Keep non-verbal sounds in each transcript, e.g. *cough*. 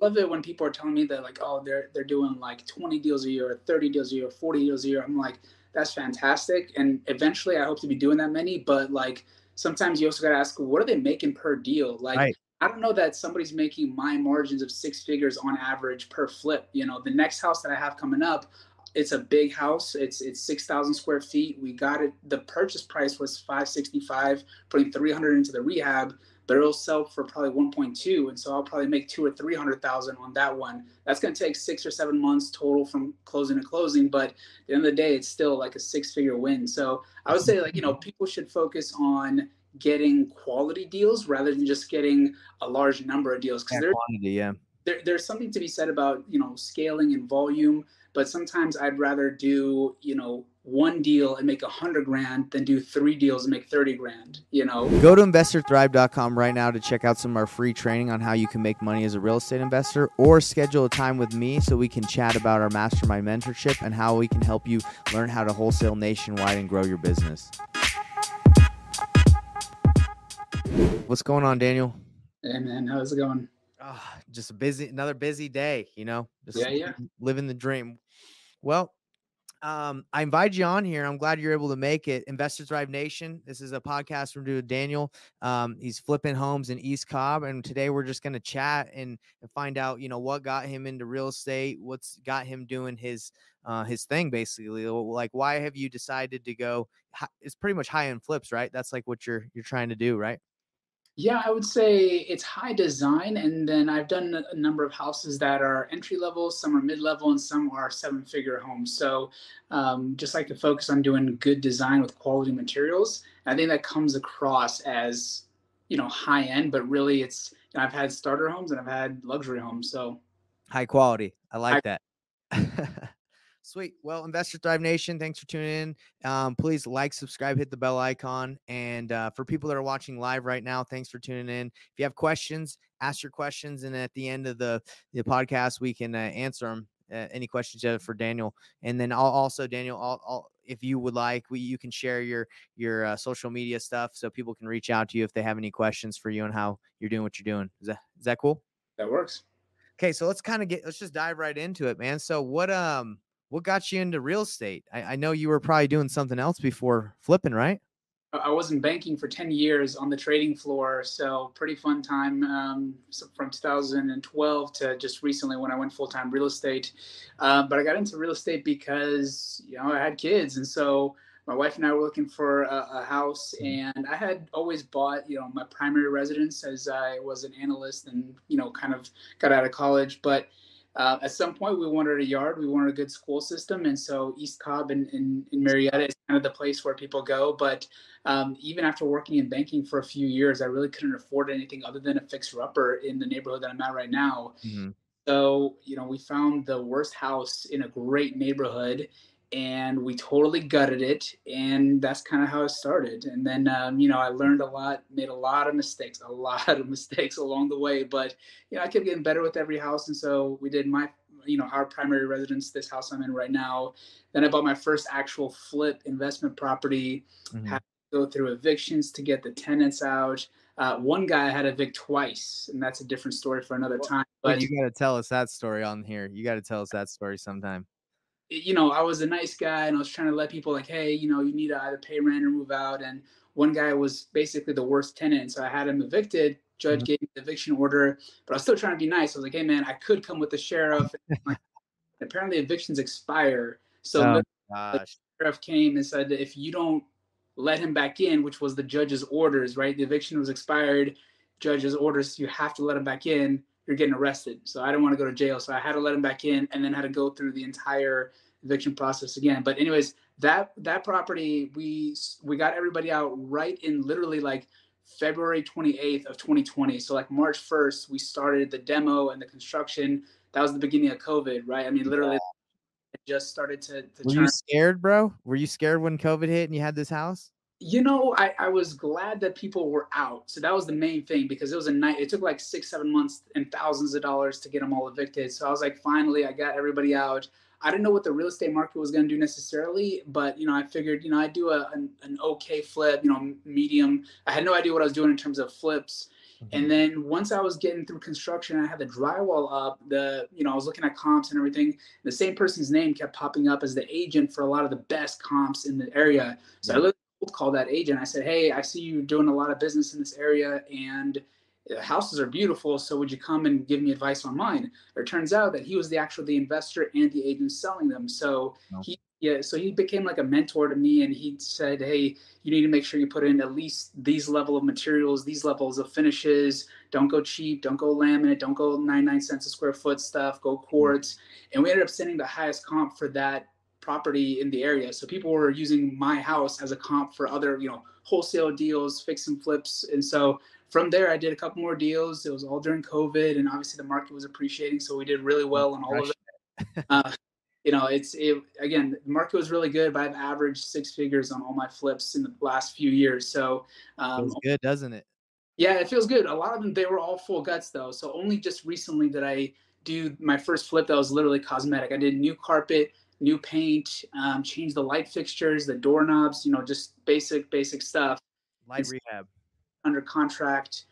love it when people are telling me that like, oh, they're they're doing like 20 deals a year, 30 deals a year, 40 deals a year. I'm like, that's fantastic. And eventually I hope to be doing that many, but like sometimes you also gotta ask, what are they making per deal? Like right. I don't know that somebody's making my margins of six figures on average per flip. You know, the next house that I have coming up, it's a big house. It's it's six thousand square feet. We got it. The purchase price was five sixty five, putting three hundred into the rehab but it'll sell for probably 1.2 and so i'll probably make two or 300000 on that one. That's going to take six or seven months total from closing to closing but at the end of the day it's still like a six figure win. So i would say like you know mm-hmm. people should focus on getting quality deals rather than just getting a large number of deals because yeah. There, there's something to be said about you know scaling and volume but sometimes i'd rather do you know one deal and make a hundred grand than do three deals and make 30 grand, you know? Go to investorthrive.com right now to check out some of our free training on how you can make money as a real estate investor or schedule a time with me so we can chat about our mastermind mentorship and how we can help you learn how to wholesale nationwide and grow your business. What's going on, Daniel? Hey man, how's it going? Oh, just a busy, another busy day, you know, just yeah, yeah. living the dream. Well, um, I invite you on here. I'm glad you're able to make it. Investor Thrive Nation. This is a podcast from Daniel. Um, he's flipping homes in East Cobb, and today we're just going to chat and, and find out, you know, what got him into real estate, what's got him doing his uh, his thing, basically. Like, why have you decided to go? It's pretty much high end flips, right? That's like what you're you're trying to do, right? Yeah, I would say it's high design, and then I've done a number of houses that are entry level, some are mid level, and some are seven figure homes. So, um, just like to focus on doing good design with quality materials. I think that comes across as you know high end, but really it's you know, I've had starter homes and I've had luxury homes. So high quality. I like high- that. *laughs* Sweet. Well, Investor Thrive Nation, thanks for tuning in. Um, please like, subscribe, hit the bell icon. And uh, for people that are watching live right now, thanks for tuning in. If you have questions, ask your questions. And at the end of the, the podcast, we can uh, answer them. Uh, any questions for Daniel? And then I'll also, Daniel, I'll, I'll, if you would like, we, you can share your your uh, social media stuff so people can reach out to you if they have any questions for you on how you're doing what you're doing. Is that is that cool? That works. Okay, so let's kind of get let's just dive right into it, man. So what um what got you into real estate? I, I know you were probably doing something else before flipping, right? I was in banking for 10 years on the trading floor. So pretty fun time um, so from 2012 to just recently when I went full time real estate. Uh, but I got into real estate because, you know, I had kids. And so my wife and I were looking for a, a house mm-hmm. and I had always bought, you know, my primary residence as I was an analyst and, you know, kind of got out of college. But uh, at some point, we wanted a yard. We wanted a good school system, and so East Cobb and in, in, Marietta is kind of the place where people go. But um, even after working in banking for a few years, I really couldn't afford anything other than a fixer upper in the neighborhood that I'm at right now. Mm-hmm. So you know, we found the worst house in a great neighborhood, and we totally gutted it and that's kind of how it started and then um, you know i learned a lot made a lot of mistakes a *laughs* lot of mistakes along the way but you know i kept getting better with every house and so we did my you know our primary residence this house i'm in right now then i bought my first actual flip investment property mm-hmm. had to go through evictions to get the tenants out uh, one guy I had to evict twice, and that's a different story for another time. But you got to tell us that story on here. You got to tell us that story sometime you know, I was a nice guy and I was trying to let people like, hey, you know, you need to either pay rent or move out. And one guy was basically the worst tenant. So I had him evicted. Judge mm-hmm. gave me the eviction order, but I was still trying to be nice. I was like, hey man, I could come with the sheriff. *laughs* apparently evictions expire. So oh, the sheriff came and said that if you don't let him back in, which was the judge's orders, right? The eviction was expired. Judge's orders, you have to let him back in you're getting arrested. So I didn't want to go to jail. So I had to let him back in and then had to go through the entire eviction process again. But anyways, that that property we we got everybody out right in literally like February 28th of 2020. So like March 1st, we started the demo and the construction. That was the beginning of COVID, right? I mean, literally it just started to, to Were turn. you scared, bro? Were you scared when COVID hit and you had this house? You know, I, I was glad that people were out. So that was the main thing because it was a night. It took like six, seven months and thousands of dollars to get them all evicted. So I was like, finally, I got everybody out. I didn't know what the real estate market was going to do necessarily, but you know, I figured, you know, I'd do a, an, an okay flip, you know, medium. I had no idea what I was doing in terms of flips. Mm-hmm. And then once I was getting through construction, I had the drywall up. The you know I was looking at comps and everything. The same person's name kept popping up as the agent for a lot of the best comps in the area. So yeah. I looked, called that agent. I said, "Hey, I see you doing a lot of business in this area, and the houses are beautiful. So would you come and give me advice on mine?" It turns out that he was the actual the investor and the agent selling them. So no. he yeah, so he became like a mentor to me, and he said, "Hey, you need to make sure you put in at least these level of materials, these levels of finishes. Don't go cheap. Don't go laminate. Don't go 99 cents a square foot stuff. Go mm-hmm. quartz." And we ended up sending the highest comp for that property in the area. So people were using my house as a comp for other, you know, wholesale deals, fix and flips. And so from there, I did a couple more deals. It was all during COVID, and obviously the market was appreciating, so we did really well on all of it. Uh, you know, it's it, again, the market was really good, but I've averaged six figures on all my flips in the last few years. So um, feels good, doesn't it? Yeah, it feels good. A lot of them they were all full guts though. So only just recently did I do my first flip that was literally cosmetic. I did new carpet, new paint, um, changed the light fixtures, the doorknobs, you know, just basic basic stuff. Light it's rehab. Under contract.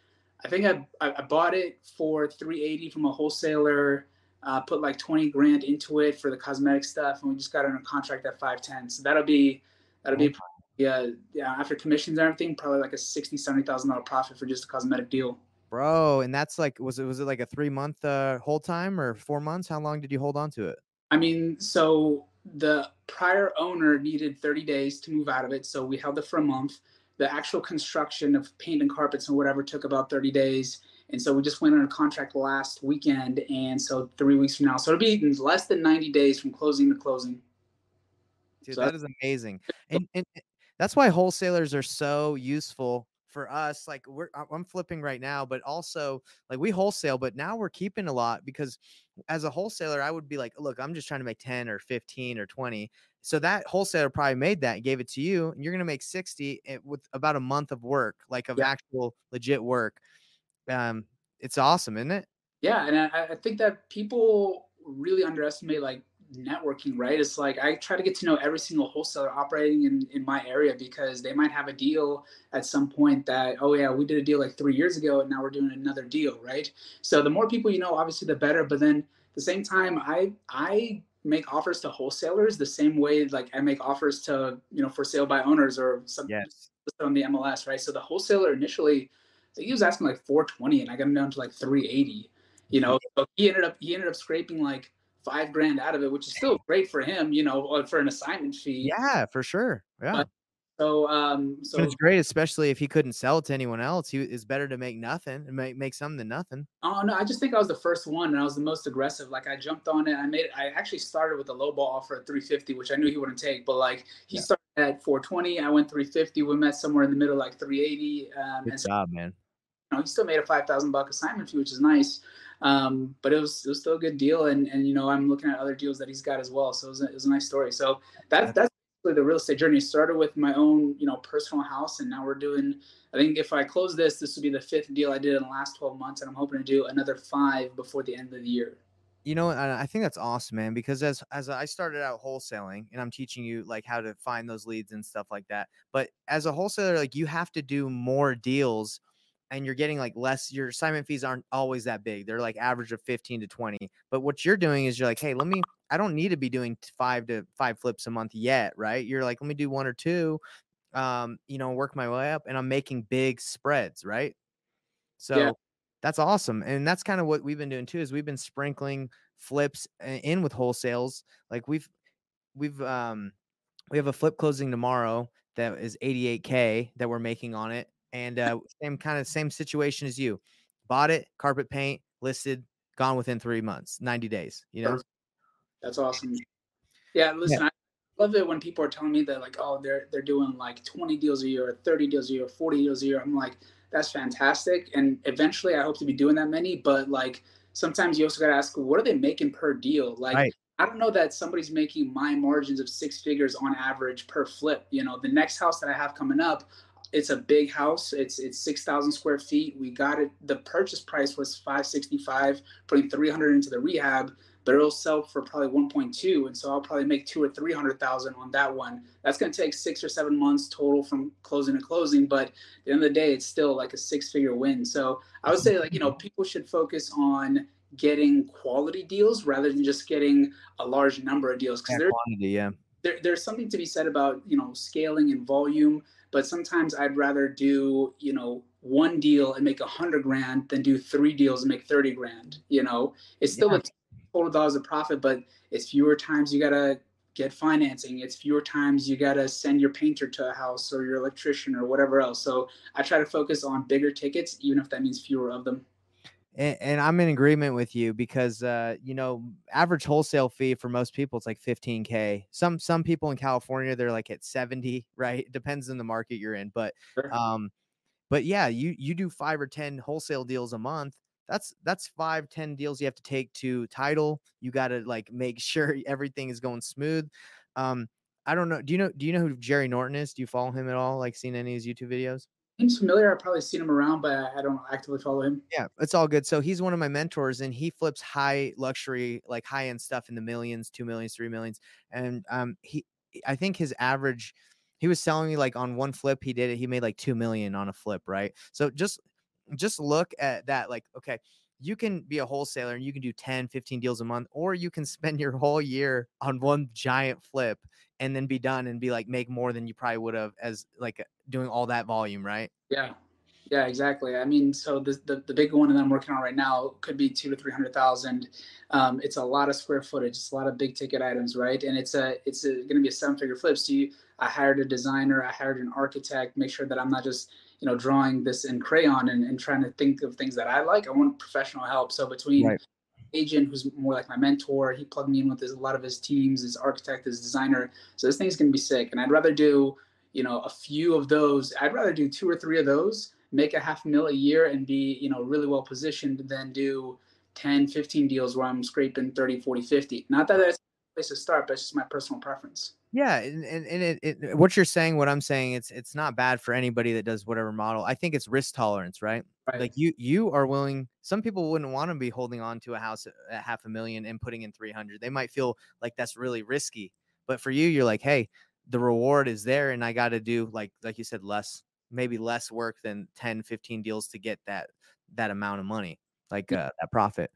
I think I I bought it for 380 from a wholesaler uh, put like 20 grand into it for the cosmetic stuff and we just got under contract at 510 so that'll be that'll be yeah yeah after commissions and everything probably like a 60 70 thousand dollar profit for just a cosmetic deal bro and that's like was it was it like a three month uh whole time or four months how long did you hold on to it i mean so the prior owner needed 30 days to move out of it so we held it for a month the actual construction of paint and carpets and whatever took about 30 days and so we just went on a contract last weekend. And so three weeks from now. So it'll be less than 90 days from closing to closing. Dude, so that is amazing. And, and eh, that's why wholesalers are so useful for us like we're i'm flipping right now but also like we wholesale but now we're keeping a lot because as a wholesaler i would be like look i'm just trying to make 10 or 15 or 20 so that wholesaler probably made that and gave it to you and you're going to make 60 eh, with about a month of work like of yeah. actual legit work um, it's awesome, isn't it? Yeah, and I, I think that people really underestimate like networking, right? It's like I try to get to know every single wholesaler operating in, in my area because they might have a deal at some point that, oh yeah, we did a deal like three years ago and now we're doing another deal, right? So the more people you know, obviously the better. But then at the same time, I I make offers to wholesalers the same way like I make offers to, you know, for sale by owners or some yes. on the MLS, right? So the wholesaler initially he was asking like 420 and I got him down to like 380. You know, mm-hmm. so he ended up he ended up scraping like five grand out of it, which is still great for him, you know, uh, for an assignment fee. Yeah, for sure. Yeah. But, so um so but it's great, especially if he couldn't sell it to anyone else. He is better to make nothing and make make something than nothing. Oh no, I just think I was the first one and I was the most aggressive. Like I jumped on it. I made it, I actually started with a low ball offer at 350, which I knew he wouldn't take, but like he yeah. started at 420. I went 350. We met somewhere in the middle, like 380. Um, Good and so, job, man know, he still made a five thousand buck assignment fee, which is nice. Um, but it was it was still a good deal, and and you know I'm looking at other deals that he's got as well. So it was a, it was a nice story. So that that's really the real estate journey. Started with my own you know personal house, and now we're doing. I think if I close this, this will be the fifth deal I did in the last 12 months, and I'm hoping to do another five before the end of the year you know i think that's awesome man because as as i started out wholesaling and i'm teaching you like how to find those leads and stuff like that but as a wholesaler like you have to do more deals and you're getting like less your assignment fees aren't always that big they're like average of 15 to 20 but what you're doing is you're like hey let me i don't need to be doing five to five flips a month yet right you're like let me do one or two um you know work my way up and i'm making big spreads right so yeah. that's awesome and that's kind of what we've been doing too is we've been sprinkling flips in with wholesales like we've we've um we have a flip closing tomorrow that is 88k that we're making on it and uh, same kind of same situation as you. Bought it, carpet paint, listed, gone within three months, 90 days. You know, that's awesome. Yeah, listen, yeah. I love it when people are telling me that like, oh, they're they're doing like 20 deals a year, or 30 deals a year, 40 deals a year. I'm like, that's fantastic. And eventually I hope to be doing that many, but like sometimes you also gotta ask, what are they making per deal? Like right. I don't know that somebody's making my margins of six figures on average per flip. You know, the next house that I have coming up, it's a big house. It's it's six thousand square feet. We got it. The purchase price was five sixty five, putting three hundred into the rehab. but it'll sell for probably 1.2, and so I'll probably make two or three hundred thousand on that one. That's going to take six or seven months total from closing to closing, but at the end of the day, it's still like a six-figure win. So I would say like you know people should focus on getting quality deals rather than just getting a large number of deals because quantity, yeah. There, there's something to be said about you know scaling and volume, but sometimes I'd rather do you know one deal and make a hundred grand than do three deals and make 30 grand. You know, it's still yeah. a total dollars of profit, but it's fewer times you gotta get financing. It's fewer times you gotta send your painter to a house or your electrician or whatever else. So I try to focus on bigger tickets, even if that means fewer of them. And, and I'm in agreement with you because uh, you know, average wholesale fee for most people it's like 15k. Some some people in California they're like at 70, *laughs* right? It depends on the market you're in, but sure. um but yeah, you you do five or ten wholesale deals a month. That's that's five, ten deals you have to take to title. You got to like make *laughs* sure everything is going smooth. Um, I don't know. Do you know? Do you know who Jerry Norton is? Do you follow him at all? Like, seen any of his YouTube videos? Familiar. I've probably seen him around, but I don't actively follow him. Yeah, it's all good. So he's one of my mentors, and he flips high luxury, like high end stuff in the millions, two millions, three millions, and um, he, I think his average he was selling me like on one flip he did it he made like 2 million on a flip right so just just look at that like okay you can be a wholesaler and you can do 10 15 deals a month or you can *laughs* spend your whole year on one giant flip and then be done and be like make more than you probably would have as like doing all that volume right yeah yeah, exactly. I mean, so the, the, the big one that I'm working on right now could be two to three hundred thousand. Um, it's a lot of square footage. It's a lot of big ticket items, right? And it's a it's going to be a seven figure flip. So you, I hired a designer, I hired an architect, make sure that I'm not just you know drawing this in crayon and, and trying to think of things that I like. I want professional help. So between right. agent who's more like my mentor, he plugged me in with his, a lot of his teams, his architect, his designer. So this thing's going to be sick. And I'd rather do you know a few of those. I'd rather do two or three of those make a half mil a year and be you know really well positioned than do 10 15 deals where i'm scraping 30 40 50 not that that's a place to start but it's just my personal preference. Yeah and, and, and it, it, what you're saying what i'm saying it's it's not bad for anybody that does whatever model. I think it's risk tolerance right, right. like you you are willing some people wouldn't want to be holding on to a house at half a million and putting in 300 they might feel like that's really risky. But for you you're like hey the reward is there and i got to do like like you said less maybe less work than 10 15 deals to get that that amount of money like uh, that profit.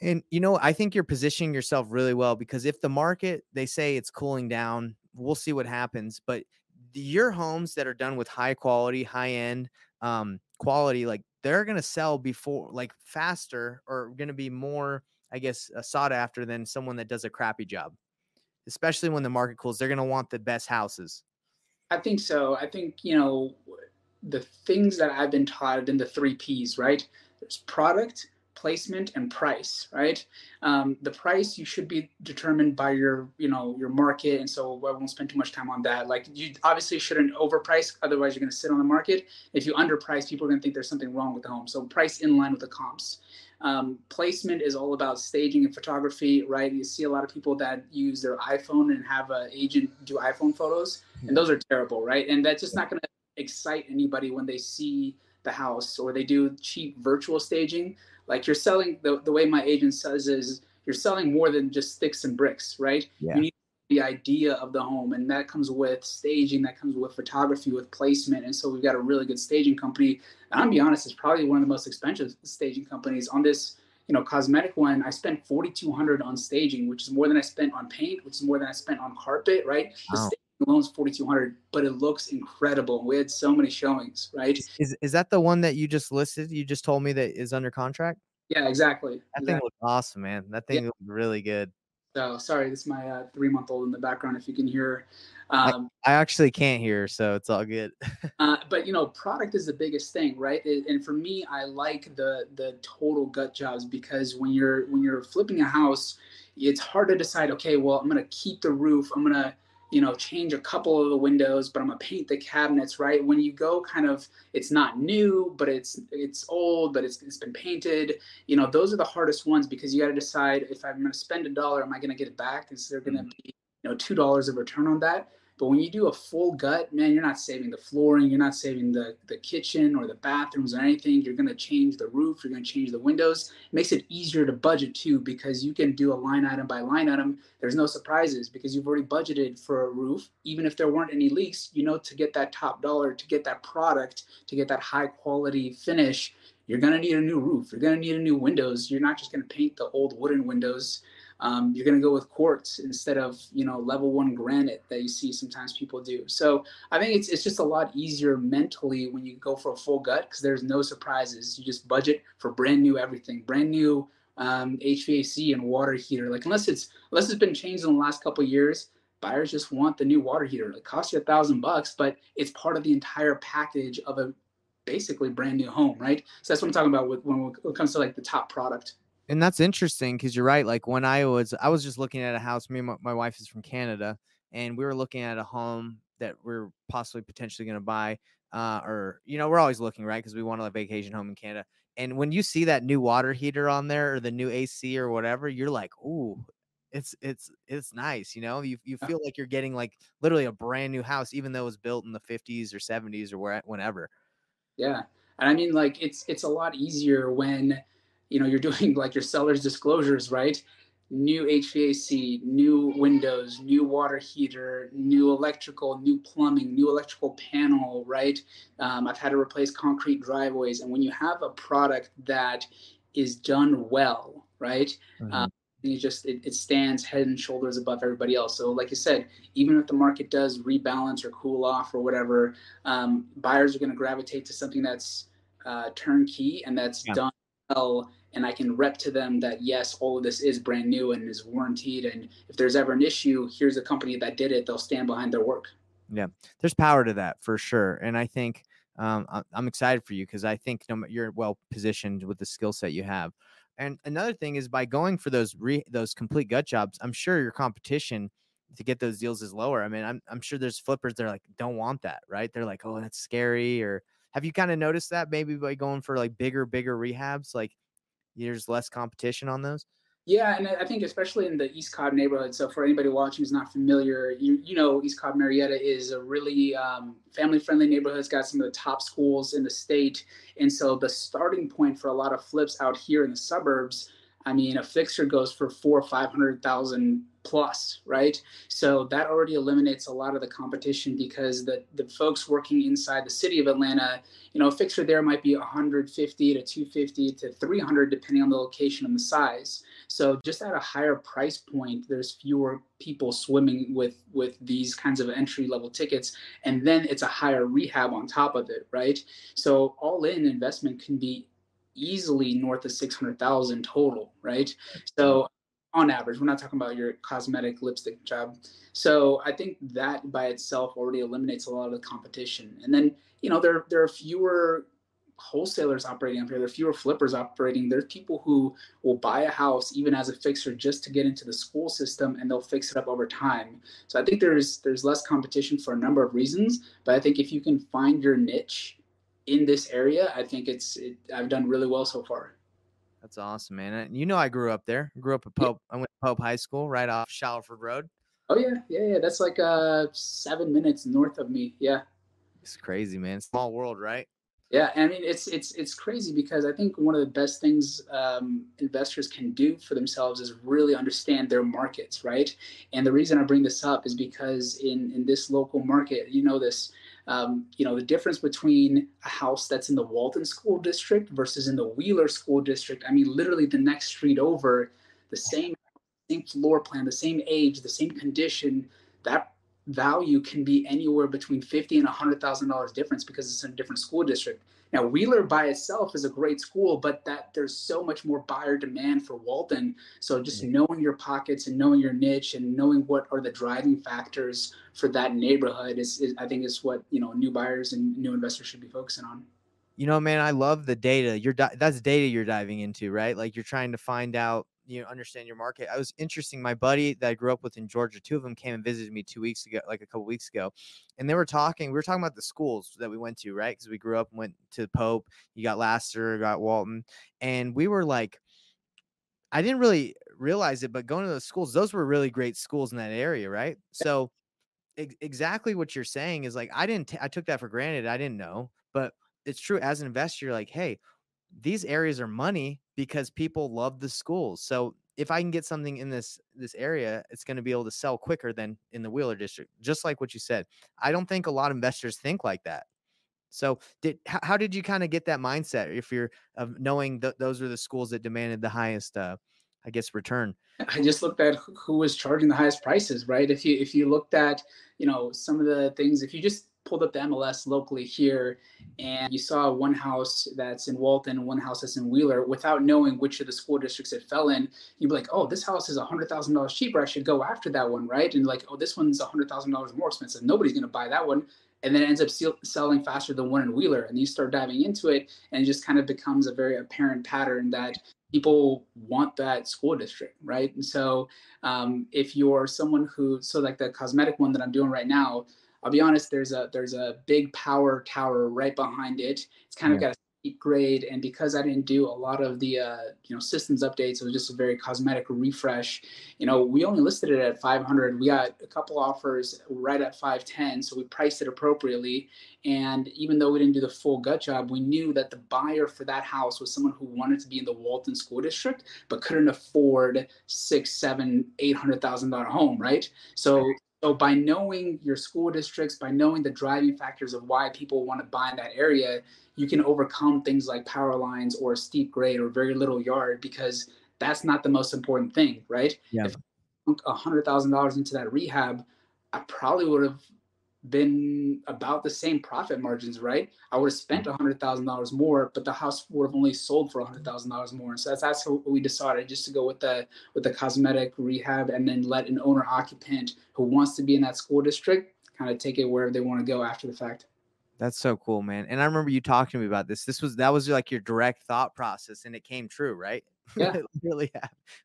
And you know i think you're positioning yourself really well because if the market they say it's cooling down we'll see what happens but your homes that are done with high quality high end um, quality like they're going to sell before like faster or going to be more i guess uh, sought after than someone that does a crappy job especially when the market cools they're going to want the best houses I think so. I think, you know, the things that I've been taught in the three P's, right? There's product, placement, and price, right? Um, the price you should be determined by your, you know, your market, and so I won't spend too much time on that. Like you obviously shouldn't overprice, otherwise you're going to sit on the market. If you underprice, people are going to think there's something wrong with the home. So price in line with the comps. Um, placement is all about staging and photography, right? You see a lot of people that use their iPhone and have an agent do iPhone photos, and those are terrible, right? And that's just not going to excite anybody when they see the house or they do cheap virtual staging. Like you're selling, the, the way my agent says is you're selling more than just sticks and bricks, right? Yeah. The idea of the home and that comes with staging that comes with photography with placement and so we've got a really good staging company. And i'll be honest it's probably one of the most expensive staging companies on this you know cosmetic one. I spent 4200 on staging which is more than i spent on paint which is more than i spent on carpet right? Wow. the alone is 4200 but it looks incredible. We had so many showings right? Is, is that the one that you just listed? You just told me that is under contract? Yeah exactly. That exactly. thing looks awesome man. That thing yeah. looks really good so sorry, this is my uh, three month old in the background. If you can hear, um, I, I, actually can't hear, so it's all good. *laughs* uh, but you know, product is the biggest thing, right? It, and for me, I like the the total gut jobs because when you're when you're flipping a house, it's hard to decide. Okay, well, I'm gonna keep the roof. I'm gonna you know, change a couple of the windows, but I'm gonna paint the cabinets, right? When you go kind of, it's not new, but it's it's old, but it's it's been painted. You know, those are the hardest ones because you got to decide if I'm gonna spend a dollar, am I gonna get it back? Is there gonna mm-hmm. be you know two dollars of return on that? But when you do a full gut, man, you're not saving the flooring, you're not saving the, the kitchen or the bathrooms or anything. You're going to change the roof, you're going to change the windows. It makes it easier to budget too because you can do a line item by line item. There's no surprises because you've already budgeted for a roof. Even if there weren't any leaks, you know, to get that top dollar, to get that product, to get that high quality finish, you're going to need a new roof. You're going to need a new windows. You're not just going to paint the old wooden windows um, you're going to go with quartz instead of you know level one granite that you see sometimes people do. So I think it's it's just a lot easier mentally when you go for a full gut because there's no surprises. You just budget for brand new everything, brand new um, HVAC and water heater. Like unless it's unless it's been changed in the last couple years, buyers just want the new water heater. It costs you a thousand bucks, but it's part of the entire package of a basically brand new home, right? So that's what I'm talking about with, when it comes to like the top product and that's interesting because you're right. Like when I was, I was just looking at a house. Me and my, my wife is from Canada, and we were looking at a home that we're possibly potentially going to buy. Uh, or you know, we're always looking, right? Because we want a vacation home in Canada. And when you see that new water heater on there or the new AC or whatever, you're like, ooh, it's it's it's nice. You know, you you feel like you're getting like literally a brand new house, even though it was built in the 50s or 70s or where whenever. Yeah, and I mean, like it's it's a lot easier when you know you're doing *laughs* like your seller's disclosures right? New hvac new windows new water heater new electrical new plumbing new electrical panel right? Um, i've had to replace concrete driveways. And when you have a product that is done well right? Mm-hmm. um, it just it, it, stands head and shoulders above everybody else. So like you said even if the market does rebalance or cool off or whatever um, buyers are going to gravitate to something that's uh, turnkey and that's yeah. done well and I can rep to them that yes, all of this is brand new and is warranted. And if there's ever an issue, here's a company that did it. They'll stand behind their work. Yeah, there's power to that for sure. And I think um, I'm excited for you because I think you're well positioned with the skill set you have. And another thing is by going for those re, those complete gut jobs, I'm sure your competition to get those deals is lower. I mean, I'm I'm sure there's flippers that are like don't want that, right? They're like, oh, that's scary. Or have you kind of noticed that maybe by going for like bigger, bigger rehabs, like there's less competition on those? Yeah, and I think especially in the East Cobb neighborhood. So for anybody watching who's not familiar, you you know East Cobb Marietta is a really um, family-friendly neighborhood. It's got some of the top schools in the state, and so the starting point for a lot of flips out here in the suburbs. I mean, a fixer goes for four or five hundred thousand plus, right? So that already eliminates a lot of the competition because the the folks working inside the city of Atlanta, you know, a fixture there might be 150 to 250 to 300 depending on the location and the size. So just at a higher price point, there's fewer people swimming with with these kinds of entry level tickets and then it's a higher rehab on top of it, right? So all in investment can be easily north of 600,000 total, right? So on average. We're not talking about your cosmetic lipstick job. So I think that by itself already eliminates a lot of the competition. And then, you know, there there are fewer wholesalers operating up here. There are fewer flippers operating. There's people who will buy a house even as a fixer just to get into the school system and they'll fix it up over time. So I think there's there's less competition for a number of reasons. But I think if you can find your niche in this area, I think it's it, I've done really well so far. That's awesome, man. And you know, I grew up there. I grew up at Pope. Yeah. I went to Pope High School, right off Shallowford Road. Oh yeah, yeah, yeah. That's like uh seven minutes north of me. Yeah. It's crazy, man. Small world, right? Yeah, I mean it's it's it's crazy because I think one of the best things um, investors can do for themselves is really understand their markets, right? And the reason I bring this up is because in in this local market, you know this um, you know, the difference between a house that's in the Walton School District versus in the Wheeler School District. I mean, literally the next street over, the same same floor plan, the same age, the same condition. That value can be anywhere between fifty and hundred thousand dollars difference because it's in a different school district. Now Wheeler by itself is a great school, but that there's so much more buyer demand for Walton. So just mm-hmm. knowing your pockets and knowing your niche and knowing what are the driving factors for that neighborhood is, is I think is what you know new buyers and new investors should be focusing on. You know, man, I love the data. You're di- that's data you're diving into, right? Like you're trying to find out you know understand your market. I was interesting. My buddy that I grew up with in Georgia, two of them came and visited me two weeks ago, like a couple weeks ago, and they were talking. We were talking about the schools that we went to, right? Because we grew up and went to Pope. You got Lassiter, got Walton, and we were like, I didn't really realize it, but going to those schools, those were really great schools in that area, right? So ex- exactly what you're saying is like I didn't t- I took that for granted. I didn't know, but it's true as an investor you're like, "Hey, these areas are money because people love the schools." So if I can get something in this this area, it's going to be able to sell quicker than in the Wheeler district. Just like what you said. I don't think a lot of investors think like that. So did how, how did you kind of get that mindset if you're of knowing that those are the schools that demanded the highest uh I guess return? *laughs* I just looked at who was charging the highest prices, right? If you if you looked at, you know, some of the things, if you just pulled up the MLS locally here and you saw one house that's in Walton, one house that's in Wheeler, without knowing which of the school districts it fell in, you'd be like, oh, this house is $100,000 cheaper. I should go after that one, right? And like, oh, this one's $100,000 more expensive. Nobody's going to buy that one. And then it ends up selling faster than one in Wheeler. And you start diving into it, and it just kind of becomes a very apparent pattern that people want that school district, right? And so um, if you're someone who, so like the cosmetic one that I'm doing right now, I'll be honest, there's a there's a big power tower right behind it. It's kind of got a steep grade, and because I didn't do a lot of the uh, you know systems updates, it was just a very cosmetic refresh. You know, we only listed it at 500. We got a couple offers right at 510, so we priced it appropriately. And even though we didn't do the full gut job, we knew that the buyer for that house was someone who wanted to be in the Walton School District but couldn't afford six, seven, eight hundred thousand dollar home, right? So so by knowing your school districts, by knowing the driving factors of why people want to buy in that area, you can overcome things like power lines or steep grade or very little yard because that's not the most important thing, right? Yeah. If a hundred thousand dollars into that rehab, I probably would have been about the same profit margins, right? I would have spent a hundred thousand dollars more, but the house would have only sold for a hundred thousand dollars more. And so that's that's what we decided just to go with the with the cosmetic rehab and then let an owner occupant who wants to be in that school district kind of take it wherever they want to go after the fact. That's so cool, man. And I remember you talking to me about this. This was that was like your direct thought process, and it came true, right? Yeah, *laughs* really.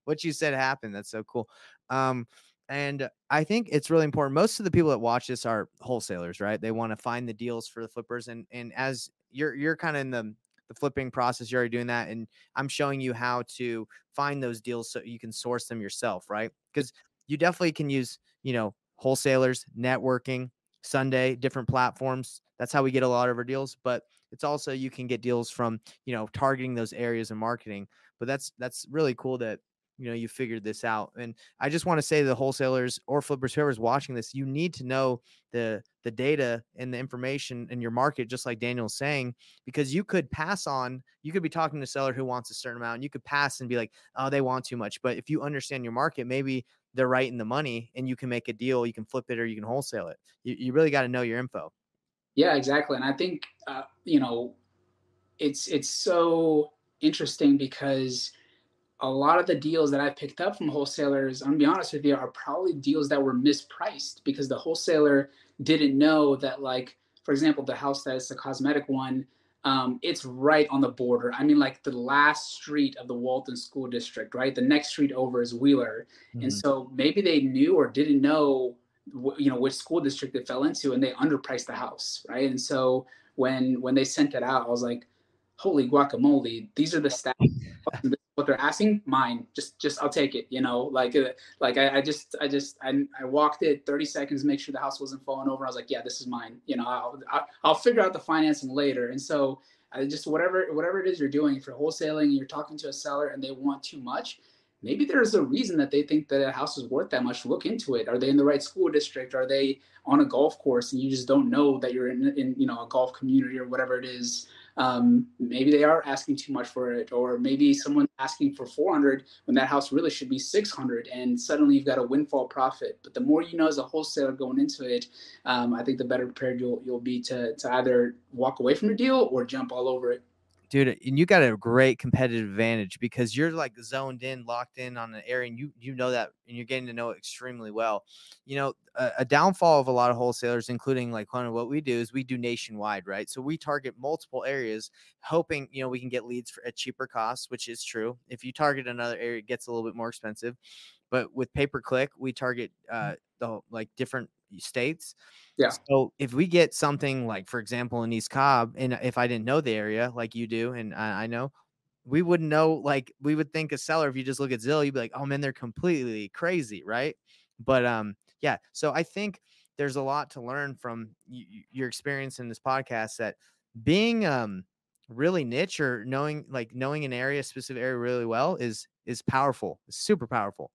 What you said happened. That's so cool. Um, and I think it's really important. Most of the people that watch this are wholesalers, right? They want to find the deals for the flippers. And and as you're you're kind of in the the flipping process, you're already doing that. And I'm showing you how to find those deals so you can source them yourself, right? Because you definitely can use, you know, wholesalers, networking, Sundae, different platforms. That's how we get a lot of our deals. But it's also you can get deals from, you know, targeting those areas of marketing. But that's that's really cool that you know you figured this out and i just want to say to the wholesalers or flippers whoever's watching this you need to know the the data and the information in your market just like daniel's saying because you could pass on you could be talking to a seller who wants a certain amount and you could pass and be like oh they want too much but if you understand your market maybe they're right in the money and you can make a deal you can flip it or you can wholesale it. You, you really got to know your info. Yeah exactly and i think uh, you know it's it's so interesting because a lot of the deals that I picked up from wholesalers, I'm gonna be honest with you, are probably deals that were mispriced because the wholesaler didn't know that, like, for example, the house that's the cosmetic one, um, it's right on the border. I mean, like the last street of the Walton School District, right? The next street over is Wheeler, mm-hmm. and so maybe they knew or didn't know, you know, which school district it fell into, and they underpriced the house, right? And so when when they sent it out, I was like, holy guacamole, these are the stats. *laughs* what they're asking, mine. Just, just I'll take it. You know, like, uh, like I, I just, I just, I, I walked it 30 seconds, make sure the house wasn't falling over. I was like, yeah, this is mine. You know, I'll, I'll, I'll figure out the financing later. And so, I just whatever, whatever it is you're doing, if you're wholesaling you're talking to a seller and they want too much, maybe there's a reason that they think that a house is worth that much. Look into it. Are they in the right school district? Are they on a golf course and you just don't know that you're in, in you know, a golf community or whatever it is? Um, maybe they are asking too much for it, or maybe someone asking for 400 when that house really should be 600, and suddenly you've got a windfall profit. But the more you know as a wholesaler going into it, um, I think the better prepared you'll you'll be to to either walk away from the deal or jump all over it dude and you got a great competitive advantage because you're like zoned in locked in on an area and you you know that and you're getting to know it extremely well. You know a, a downfall of a lot of wholesalers including like of what we do is we do nationwide right? So we target multiple areas hoping you know we can get leads for at cheaper costs which is true. If you target another area it gets a little bit more expensive. But with pay per click we target uh the like different states. Yeah. So if we get something like, for example, in East Cobb, and if I didn't know the area like you do, and I, I know, we wouldn't know. Like we would think a seller, if you just look at Zillow, you'd be like, oh man, they're completely crazy, right? But um, yeah. So I think there's a lot to learn from y- your experience in this podcast that being um really niche or knowing like knowing an area specific area really well is is powerful it's super powerful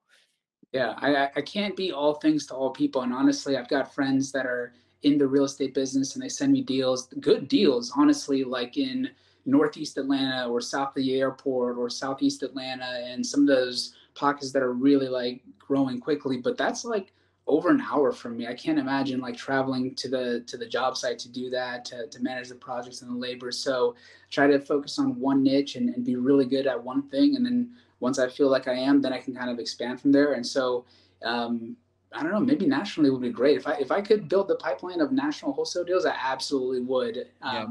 yeah i i can't be all things to all people and honestly i've got friends that are in the real estate business and they send me deals good deals honestly like in northeast atlanta or south of the airport or southeast atlanta and some of those pockets that are really like growing quickly but that's like over an hour from me. I can't imagine like traveling to the to the job site to do that, to, to manage the projects and the labor. So try to focus on one niche and, and be really good at one thing. And then once I feel like I am, then I can kind of expand from there. And so um, I don't know, maybe nationally would be great. If I if I could build the pipeline of national wholesale deals, I absolutely would. Um, yeah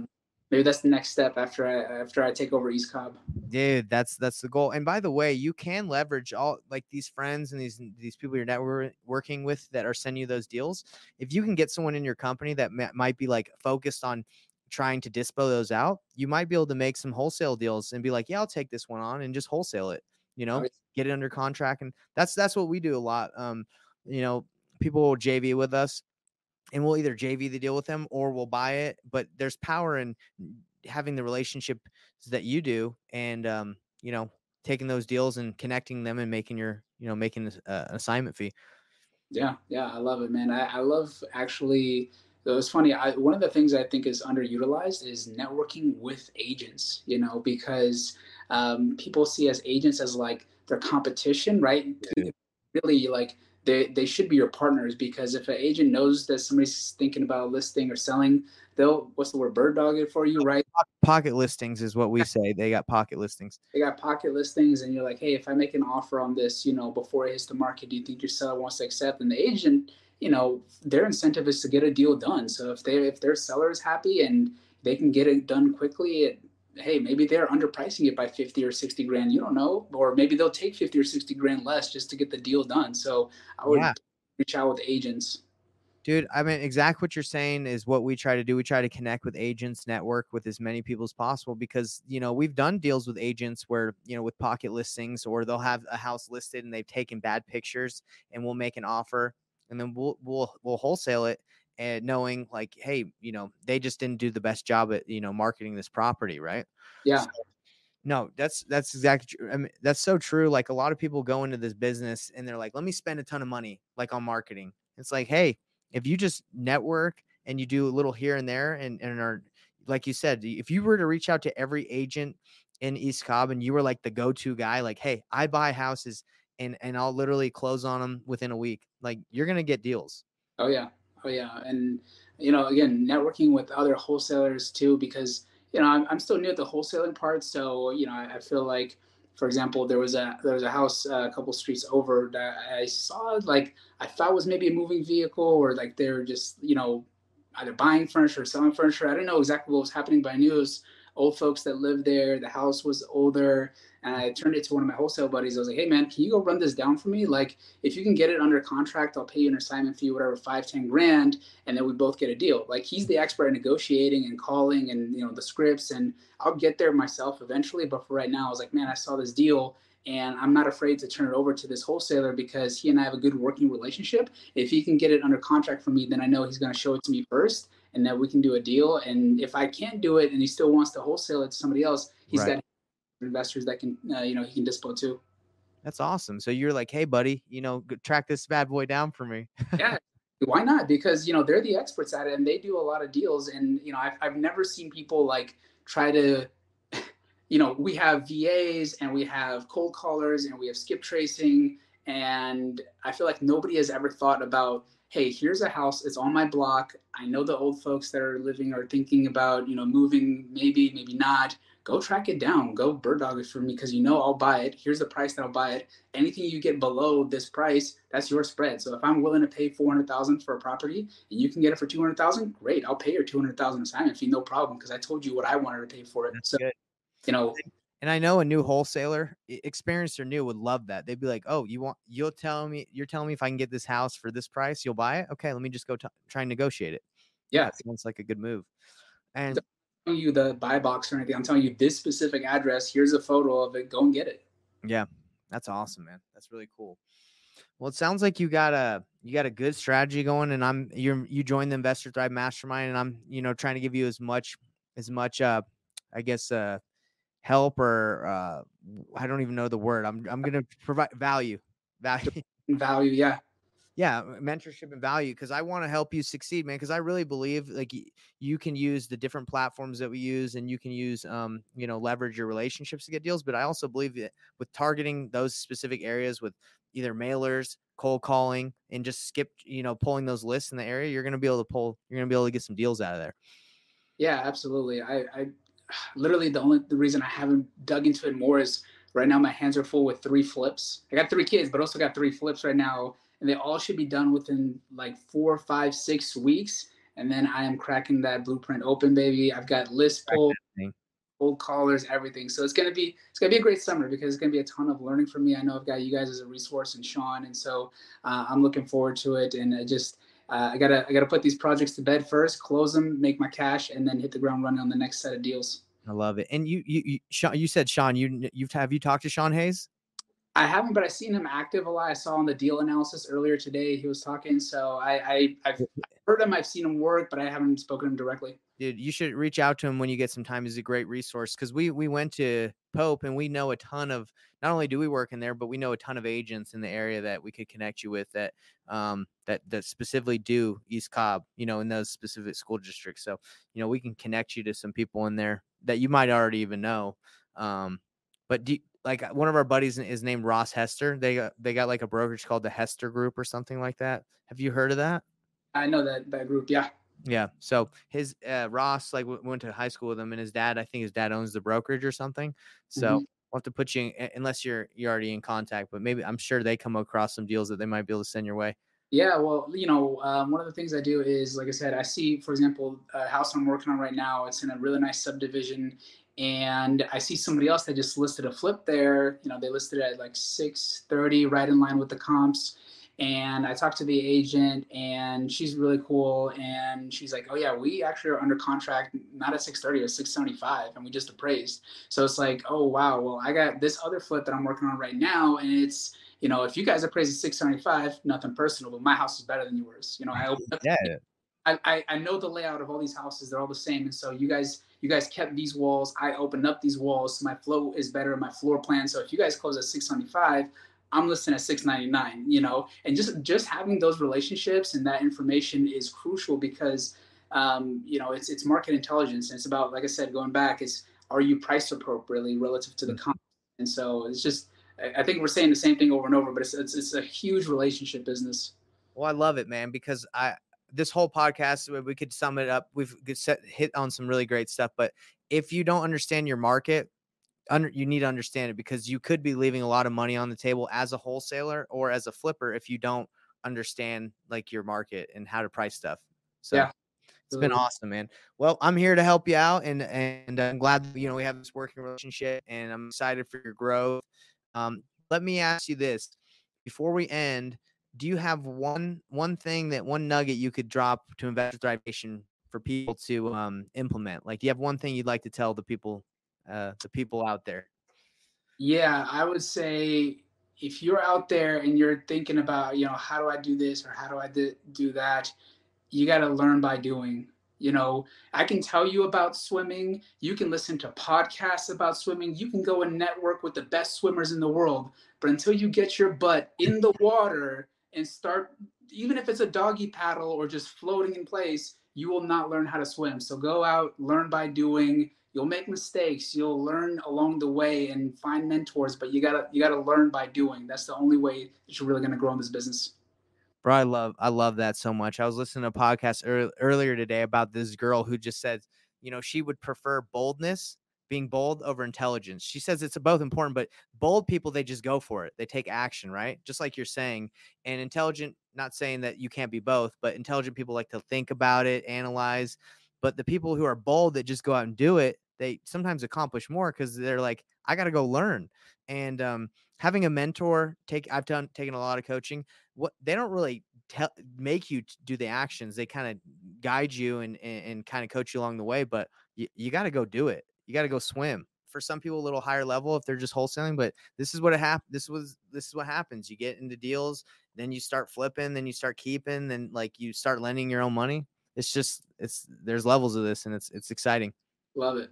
maybe that's the next step after I after I take over East Cobb. Dude, that's that's the goal. And by the way, you can leverage all like these friends and these these people you're networking working with that are sending you those deals. If you can get someone in your company that might be like focused on trying to dispo those out, you might be able to make some wholesale deals and be like, yeah, I'll take this one on and just wholesale it. You know, right. get it under contract, and that's that's what we do a lot. Um, you know, people will JV with us and we'll either JV the deal with them or we'll buy it. But there's power in having the relationship that you do, and um, you know, taking those deals and connecting them and making your, you know, making uh, an assignment fee. Yeah, yeah, I love it, man. I, I love actually. It was funny. I, one of the things I think is underutilized is networking with agents. You know, because um, people see as agents as like their competition, right? Yeah. Really, like they, they should be your partners because if an agent knows that somebody's thinking about listing or selling, they'll what's the word bird dog it for you, right? Pocket listings is what we say. They got pocket listings. They got pocket listings, and you're like, hey, if I make an offer on this, you know, before it hits the market, do you think your seller wants to accept? And the agent, you know, their incentive is to get a deal done. So if they if their seller is happy and they can get it done quickly, it, hey, maybe they're underpricing it by 50 or 60 grand. You don't know. Or maybe they'll take 50 or 60 grand less just to get the deal done. So I would yeah. reach out with agents. Dude, I mean, exactly what you're saying is what we try to do. We try to connect with agents, network with as many people as possible because, you know, we've done deals with agents where, you know, with pocket listings or they'll have a house listed and they've taken bad pictures and we'll make an offer and then we'll, we'll, we'll wholesale it and knowing like, hey, you know, they just didn't do the best job at you know marketing this property, right? Yeah. So, no, that's that's exactly. True. I mean, that's so true. Like a lot of people go into this business and they're like, let me spend a ton of money like on marketing. It's like, hey, if you just network and you do a little here and there and and are like you said, if you were to reach out to every agent in East Cobb and you were like the go-to guy, like, hey, I buy houses and and I'll literally close on them within a week. Like you're gonna get deals. Oh yeah, Oh yeah, and you know, again, networking with other wholesalers too, because you know, I'm, I'm still new at the wholesaling part, so you know, I, I feel like, for example, there was a there was a house uh, a couple streets over that I saw like I thought was maybe a moving vehicle or like they're just you know either buying furniture or selling furniture. I didn't know exactly what was happening, but I knew it was old folks that lived there. The house was older. And I turned it to one of my wholesale buddies. I was like, hey, man, can you go run this down for me? Like, if you can get it under contract, I'll pay you an assignment fee, whatever, five, 10 grand. And then we both get a deal. Like, he's the expert at negotiating and calling and, you know, the scripts. And I'll get there myself eventually. But for right now, I was like, man, I saw this deal and I'm not afraid to turn it over to this wholesaler because he and I have a good working relationship. If he can get it under contract for me, then I know he's going to show it to me first, and that we can do a deal. And if I can't do it, and he still wants to wholesale it to somebody else, he's right. got investors that can, uh, you know, he can dispo too. That's awesome. So you're like, hey, buddy, you know, track this bad boy down for me. *laughs* yeah. Why not? Because you know they're the experts at it, and they do a lot of deals. And you know, I've I've never seen people like try to *laughs* you know, we have VAs and we have cold callers and we have skip tracing. And I feel like nobody has ever thought about, hey, here's a house, it's on my block. I know the old folks that are living are thinking about, you know, moving, maybe, maybe not go track it down. Go bird dog it for me because you know I'll buy it. Here's the price that I'll buy it. Anything you get below this price, that's your spread. So if I'm willing to pay four hundred thousand for a property and you can get it for two hundred thousand, great. I'll pay your two hundred thousand assignment fee, no problem, because I told you what I wanted to pay for it. That's so good. you know. And I know a new wholesaler, experienced or new, would love that. They'd be like, "Oh, you want? You'll tell me. You're telling me if I can get this house for this price, you'll buy it. Okay, let me just go t- try and negotiate it. Yeah, that sounds like a good move. And you the buy box or anything. I'm telling you this specific address. Here's a photo of it. Go and get it. Yeah, that's awesome, man. That's really cool. Well, it sounds like you got a you got a good strategy going, and I'm you're you joined the Investor Thrive Mastermind, and I'm you know trying to give you as much as much uh I guess uh help or uh I don't even know the word. I'm I'm gonna provide *laughs* value value. Value yeah. Yeah mentorship and value because i want to help you succeed man because i really believe like you can use the different platforms that we use and you can use um you know leverage your relationships to get deals but i also believe that with targeting those specific areas with either mailers cold calling and just skip you know pulling those lists in the area you're going to be able to pull you're going to be able to get some deals out of there. Yeah absolutely i i literally the only the reason i haven't dug into it more is right now my hands are full with three flips i got three kids but also got three flips right now and they all should be done within like four, five, six weeks. And then I am cracking that blueprint open, baby. I've got list pull, cold callers, everything. So it's gonna be it's gonna be a great summer because it's gonna be a ton of learning for me. I know I've got you guys as a resource and Sean, and so uh, I'm looking forward to it. And I just uh, I gotta I gotta put these projects to bed first, close them, make my cash, and then hit the ground running on the next set of deals. I love it. And you you you, Sean, you said Sean, you you've have you talked to Sean Hayes? I haven't, but I've seen him active a lot. I saw on the deal analysis earlier today he was talking. So I, I have heard him, I've seen him work, but I haven't spoken to him directly. Dude, you should reach out to him when you get some time. He's a great resource because we we went to Pope and we know a ton of not only do we work in there, but we know a ton of agents in the area that we could connect you with that um that that specifically do East Cobb, you know, in those specific school districts. So, you know, we can connect you to some people in there that you might already even know. Um, but do, like uh, one of our buddies is named Ross Hester. They got they got like a brokerage called the Hester Group or something like that. Have you heard of that? I know that that group. Yeah. Yeah. So his uh, Ross like w- went to high school with him, and his dad, I think his dad owns the brokerage or something. So mm-hmm. we'll have to put you in, unless you're you're already in contact. But maybe I'm sure they come across some deals that they might be able to send your way. Yeah, well, you know, um, one of the things I do is, like I said, I see, for example, a house I'm working on right now. It's in a really nice subdivision and I see somebody else that just listed a flip there. You know, they listed it at like 630, right in line with the comps. And I talked to the agent, and she's really cool. And she's like, "Oh yeah, we actually are under contract, not at 630 or 675, and we just appraised." So it's like, "Oh wow, well I got this other flip that I'm working on right now, and it's." You know, if you guys appraise at 675, nothing personal, but my house is better than yours. You know, I *laughs* yeah. I, I know the layout of all these houses. They're all the same. And so you guys, you guys kept these walls. I opened up these walls. My flow is better in my floor plan. So if you guys close at 675, I'm listing at 699, you know, and just, just having those relationships and that information is crucial because, um, you know, it's, it's market intelligence. And it's about, like I said, going back is, are you priced appropriately relative to the mm-hmm. comp? And so it's just, I think we're saying the same thing over and over, but it's, it's, it's a huge relationship business. Well, I love it, man, because I, this whole podcast we could sum it up we've set, hit on some really great stuff but if you don't understand your market under you need to understand it because you could be leaving a lot of money on the table as a wholesaler or as a flipper if you don't understand like your market and how to price stuff. So yeah. it's been awesome man. Well i'm here to help you out and and i'm glad you know we have this working relationship and i'm excited for your growth. Um let me ask you this. Before we end do you have one one thing that one nugget you could drop to Investor Thrive for people to um, implement? Like, do you have one thing you'd like to tell the people, uh, the people out there? Yeah, I would say if you're out there and you're thinking about, you know, how do I do this or how do I do that, you got to learn by doing. You know, I can tell you about swimming. You can listen to podcasts about swimming. You can go and network with the best swimmers in the world. But until you get your butt in the water and start even if it's a doggy paddle or just floating in place you will not learn how to swim. So go out learn by doing. You'll make mistakes. You'll learn along the way and find mentors but you gotta you gotta learn by doing. That's the only way that you're really to grow in this business. Bro i love i love that so much. I was listening to a podcast er- earlier today about this girl who just said you know she would prefer boldness being bold over intelligence. She says it's both important, but bold people, they just go for it. They take action, right? Just like you're saying. And intelligent, not saying that you can't be both, but intelligent people like to think about it, analyze. But the people who are bold that just go out and do it, they sometimes accomplish more because they're like, I got to go learn. And um, having a mentor, take I've done taken a lot of coaching. What they don't really tell make you do the actions. They kind of guide you and, and, and kind of coach you along the way, but you, you got to go do it you got to go swim. for some people a little higher level if they're just wholesaling, but this is what it happened. This was this is what happens. You get into deals, then you start flipping, then you start keeping, then like you start lending your own money. It's just it's there's levels of this and it's it's exciting. Love it.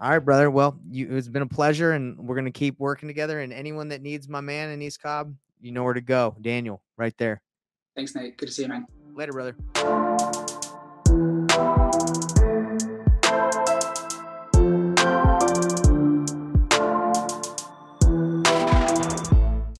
All right, brother. Well, you, it's been a pleasure, and we're gonna keep working together. And anyone that needs my man in East Cobb, you know where to go. Daniel, right there. Thanks, Nate. Good to see you, man. Later, brother.